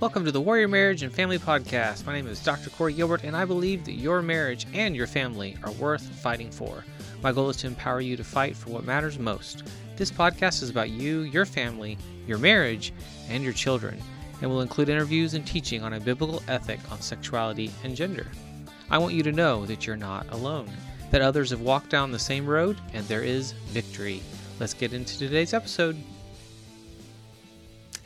Welcome to the Warrior Marriage and Family Podcast. My name is Dr. Corey Gilbert, and I believe that your marriage and your family are worth fighting for. My goal is to empower you to fight for what matters most. This podcast is about you, your family, your marriage, and your children, and will include interviews and teaching on a biblical ethic on sexuality and gender. I want you to know that you're not alone, that others have walked down the same road, and there is victory. Let's get into today's episode.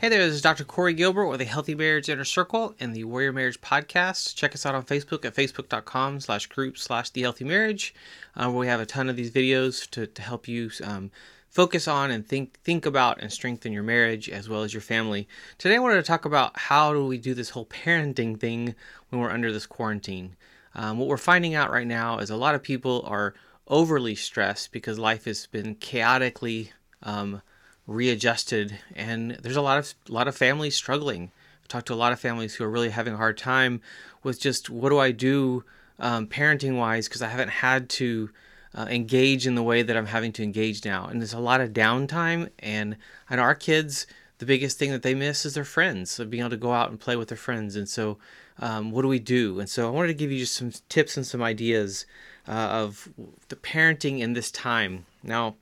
Hey there, this is Dr. Corey Gilbert with the Healthy Marriage Inner Circle and the Warrior Marriage Podcast. Check us out on Facebook at facebook.com slash group slash the healthy marriage, uh, where we have a ton of these videos to, to help you um, focus on and think think about and strengthen your marriage as well as your family. Today I wanted to talk about how do we do this whole parenting thing when we're under this quarantine. Um, what we're finding out right now is a lot of people are overly stressed because life has been chaotically um, readjusted and there's a lot of a lot of families struggling. I've talked to a lot of families who are really having a hard time with just what do i do um, parenting wise because i haven't had to uh, engage in the way that i'm having to engage now and there's a lot of downtime and and our kids the biggest thing that they miss is their friends so being able to go out and play with their friends and so um, what do we do? And so i wanted to give you just some tips and some ideas uh, of the parenting in this time. Now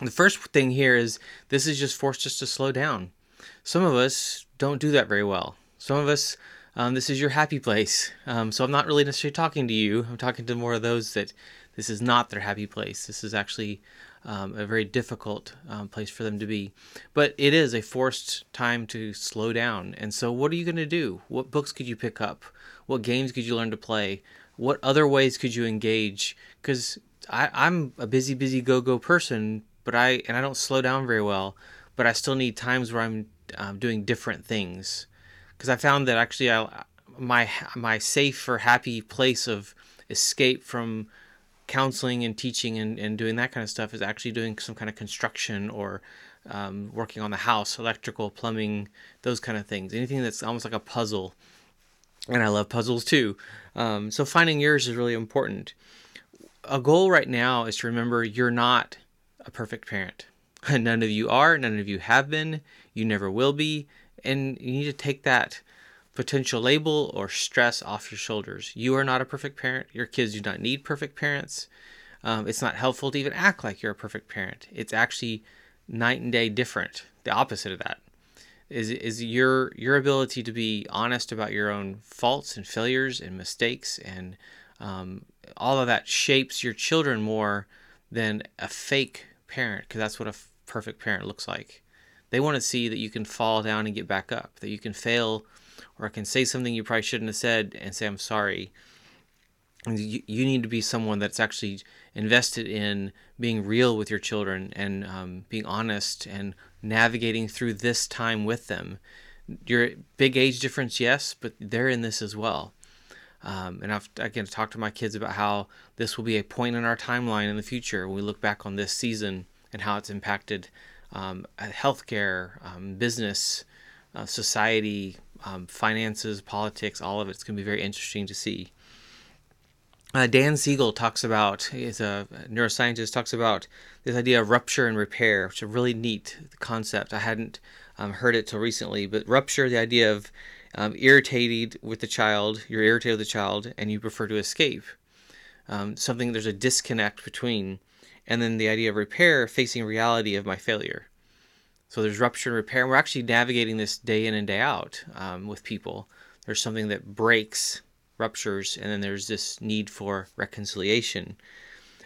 the first thing here is this has just forced us to slow down. Some of us don't do that very well. Some of us, um, this is your happy place. Um, so I'm not really necessarily talking to you. I'm talking to more of those that this is not their happy place. This is actually um, a very difficult um, place for them to be. But it is a forced time to slow down. And so, what are you going to do? What books could you pick up? What games could you learn to play? What other ways could you engage? Because I'm a busy, busy, go go person, but I and I don't slow down very well, but I still need times where I'm um, doing different things because I found that actually I my my safe or happy place of escape from counseling and teaching and, and doing that kind of stuff is actually doing some kind of construction or um, working on the house, electrical, plumbing, those kind of things. Anything that's almost like a puzzle. And I love puzzles too. Um, so finding yours is really important. A goal right now is to remember you're not a perfect parent. None of you are, none of you have been, you never will be, and you need to take that potential label or stress off your shoulders. You are not a perfect parent. Your kids do not need perfect parents. Um, it's not helpful to even act like you're a perfect parent. It's actually night and day different. The opposite of that is is your your ability to be honest about your own faults and failures and mistakes and um, all of that shapes your children more than a fake parent because that's what a f- perfect parent looks like. They want to see that you can fall down and get back up, that you can fail or can say something you probably shouldn't have said and say, I'm sorry. And you, you need to be someone that's actually invested in being real with your children and um, being honest and navigating through this time with them. Your big age difference, yes, but they're in this as well. Um, and I've again talked to my kids about how this will be a point in our timeline in the future when we look back on this season and how it's impacted um, healthcare, um, business, uh, society, um, finances, politics. All of it. it's going to be very interesting to see. Uh, Dan Siegel talks about, he's a neuroscientist, talks about this idea of rupture and repair, which is a really neat concept. I hadn't um, heard it till recently, but rupture, the idea of um, irritated with the child, you're irritated with the child, and you prefer to escape. Um, something there's a disconnect between, and then the idea of repair, facing reality of my failure. So there's rupture and repair. And we're actually navigating this day in and day out um, with people. There's something that breaks, ruptures, and then there's this need for reconciliation.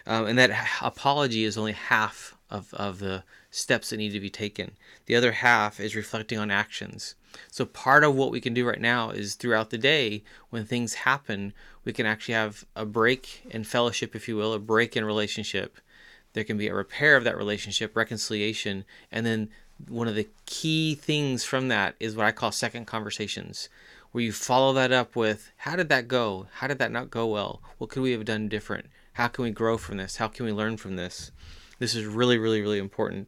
Um, and that apology is only half of, of the steps that need to be taken. The other half is reflecting on actions. So part of what we can do right now is throughout the day, when things happen, we can actually have a break in fellowship, if you will, a break in relationship. There can be a repair of that relationship, reconciliation, and then one of the key things from that is what I call second conversations, where you follow that up with how did that go? How did that not go well? What could we have done different? How can we grow from this? How can we learn from this? This is really, really, really important.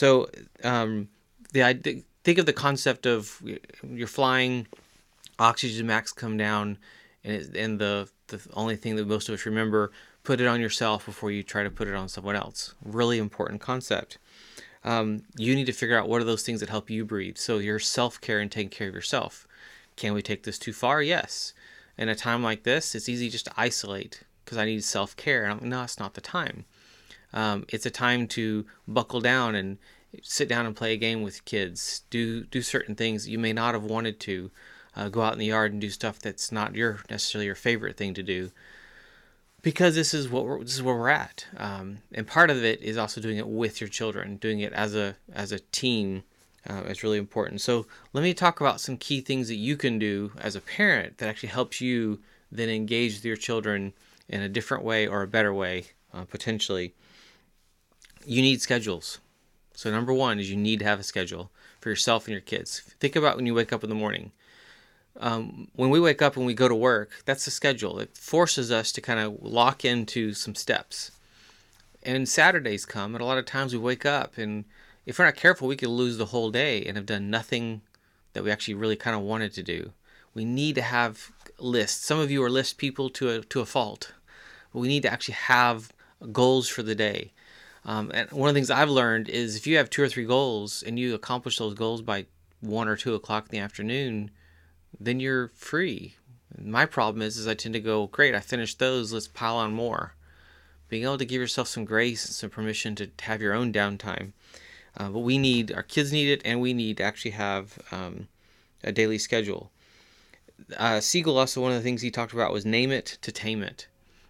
So, um, the idea think of the concept of you're flying, oxygen max come down, and it, and the the only thing that most of us remember, put it on yourself before you try to put it on someone else. Really important concept. um, you need to figure out what are those things that help you breathe. So your self care and taking care of yourself. Can we take this too far? Yes. In a time like this, it's easy just to isolate because I need self care. No, it's not the time. Um, it's a time to buckle down and sit down and play a game with kids. Do do certain things you may not have wanted to. Uh, go out in the yard and do stuff that's not your necessarily your favorite thing to do because this is what we're, this is where we're at. Um, and part of it is also doing it with your children, doing it as a as a team. Uh, is really important. So let me talk about some key things that you can do as a parent that actually helps you then engage with your children in a different way or a better way, uh, potentially. You need schedules. So number one is you need to have a schedule for yourself and your kids. Think about when you wake up in the morning um, when we wake up and we go to work, that's the schedule. It forces us to kind of lock into some steps. And Saturdays come, and a lot of times we wake up, and if we're not careful, we could lose the whole day and have done nothing that we actually really kind of wanted to do. We need to have lists. Some of you are list people to a, to a fault. We need to actually have goals for the day. Um, and one of the things I've learned is if you have two or three goals and you accomplish those goals by one or two o'clock in the afternoon, then you're free. My problem is, is I tend to go, great, I finished those, let's pile on more. Being able to give yourself some grace and some permission to have your own downtime. Uh, but we need, our kids need it, and we need to actually have um, a daily schedule. Uh, Siegel also, one of the things he talked about was name it to tame it.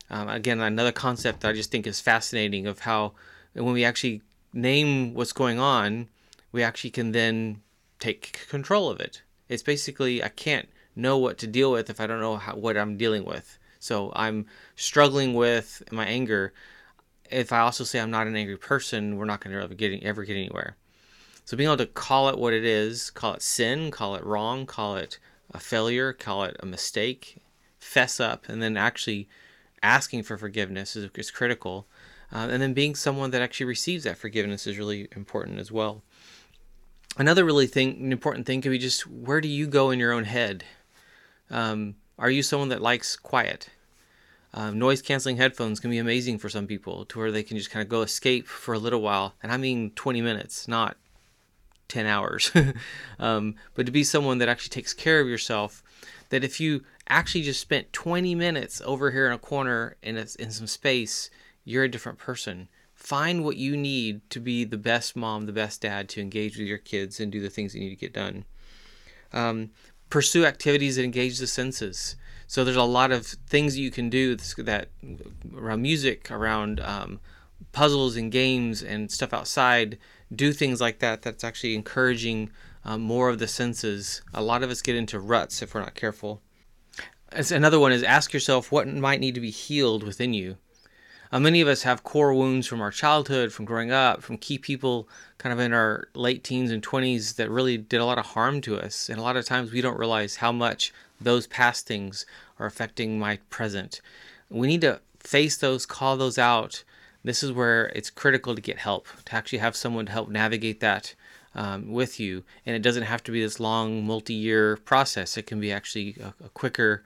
Um, again, another concept that I just think is fascinating of how when we actually name what's going on, we actually can then take control of it. It's basically I can't know what to deal with if I don't know how, what I'm dealing with. So I'm struggling with my anger. If I also say I'm not an angry person, we're not going to ever get ever get anywhere. So being able to call it what it is, call it sin, call it wrong, call it a failure, call it a mistake, fess up, and then actually asking for forgiveness is, is critical. Uh, and then being someone that actually receives that forgiveness is really important as well another really thing, important thing could be just where do you go in your own head? Um, are you someone that likes quiet? Um, noise canceling headphones can be amazing for some people to where they can just kind of go escape for a little while. And I mean 20 minutes, not 10 hours. um, but to be someone that actually takes care of yourself, that if you actually just spent 20 minutes over here in a corner in, a, in some space, you're a different person find what you need to be the best mom, the best dad to engage with your kids and do the things you need to get done. Um, pursue activities that engage the senses. So there's a lot of things you can do that around music, around um, puzzles and games and stuff outside. Do things like that. That's actually encouraging um, more of the senses. A lot of us get into ruts if we're not careful. As another one is ask yourself what might need to be healed within you. Uh, many of us have core wounds from our childhood, from growing up, from key people kind of in our late teens and 20s that really did a lot of harm to us. And a lot of times we don't realize how much those past things are affecting my present. We need to face those, call those out. This is where it's critical to get help, to actually have someone to help navigate that um, with you. And it doesn't have to be this long, multi year process. It can be actually a, a quicker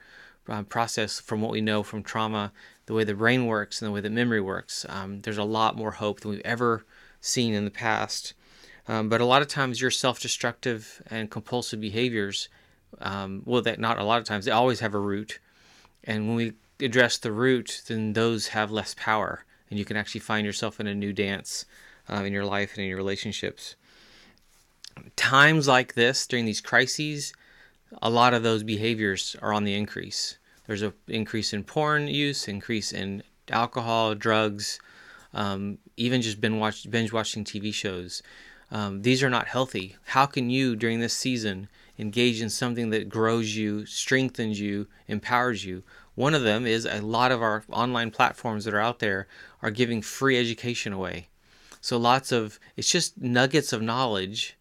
uh, process from what we know from trauma the way the brain works and the way the memory works. Um, there's a lot more hope than we've ever seen in the past. Um, but a lot of times, your self-destructive and compulsive behaviors, um, well, that not a lot of times, they always have a root. And when we address the root, then those have less power, and you can actually find yourself in a new dance uh, in your life and in your relationships. Times like this, during these crises, a lot of those behaviors are on the increase. There's an increase in porn use, increase in alcohol, drugs, um, even just watch, binge watching TV shows. Um, these are not healthy. How can you, during this season, engage in something that grows you, strengthens you, empowers you? One of them is a lot of our online platforms that are out there are giving free education away. So lots of, it's just nuggets of knowledge.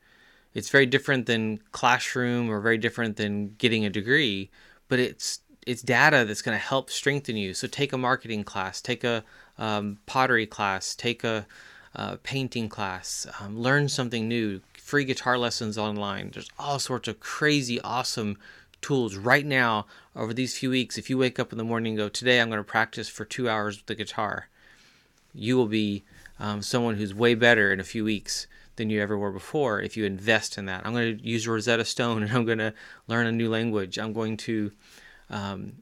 It's very different than classroom or very different than getting a degree, but it's it's data that's going to help strengthen you. So take a marketing class, take a um, pottery class, take a uh, painting class, um, learn something new. Free guitar lessons online. There's all sorts of crazy, awesome tools right now over these few weeks. If you wake up in the morning and go, today I'm going to practice for two hours with the guitar, you will be um, someone who's way better in a few weeks than you ever were before if you invest in that. I'm going to use Rosetta Stone and I'm going to learn a new language. I'm going to um,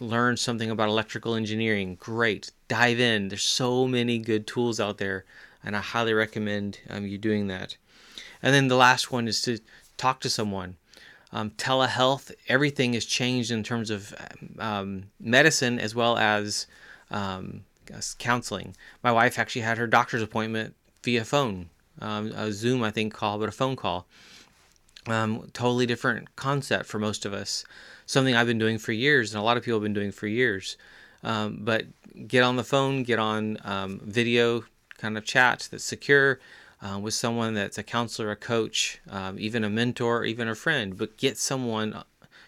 learn something about electrical engineering. Great. Dive in. There's so many good tools out there, and I highly recommend um, you doing that. And then the last one is to talk to someone. Um, telehealth, everything has changed in terms of um, medicine as well as um, counseling. My wife actually had her doctor's appointment via phone, um, a Zoom, I think, call, but a phone call. Totally different concept for most of us. Something I've been doing for years, and a lot of people have been doing for years. Um, but get on the phone, get on um, video kind of chat that's secure uh, with someone that's a counselor, a coach, um, even a mentor, even a friend. But get someone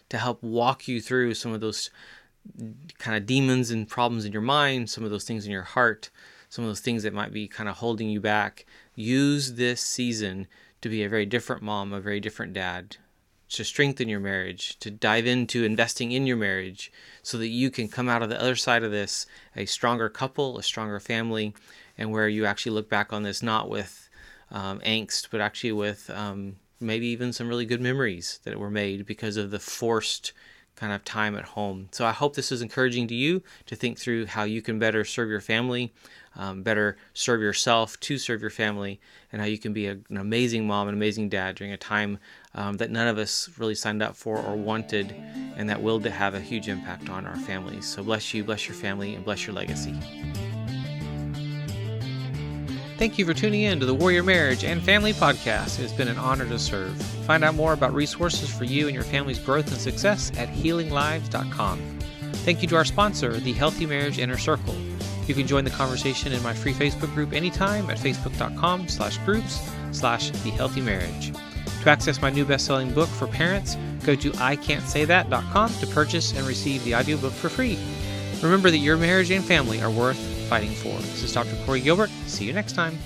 to help walk you through some of those kind of demons and problems in your mind, some of those things in your heart, some of those things that might be kind of holding you back. Use this season to be a very different mom, a very different dad, to strengthen your marriage, to dive into investing in your marriage so that you can come out of the other side of this a stronger couple, a stronger family, and where you actually look back on this not with um, angst, but actually with um, maybe even some really good memories that were made because of the forced kind of time at home. So I hope this is encouraging to you to think through how you can better serve your family, um, better serve yourself to serve your family, and how you can be a, an amazing mom, an amazing dad during a time um, that none of us really signed up for or wanted, and that will to have a huge impact on our families. So bless you, bless your family, and bless your legacy. Thank you for tuning in to the Warrior Marriage and Family Podcast. It has been an honor to serve. Find out more about resources for you and your family's growth and success at healinglives.com. Thank you to our sponsor, the Healthy Marriage Inner Circle. You can join the conversation in my free Facebook group anytime at facebook.com slash groups slash the healthy marriage. To access my new best-selling book for parents, go to ican'tsaythat.com to purchase and receive the audiobook for free. Remember that your marriage and family are worth fighting for. This is Dr. Corey Gilbert. See you next time.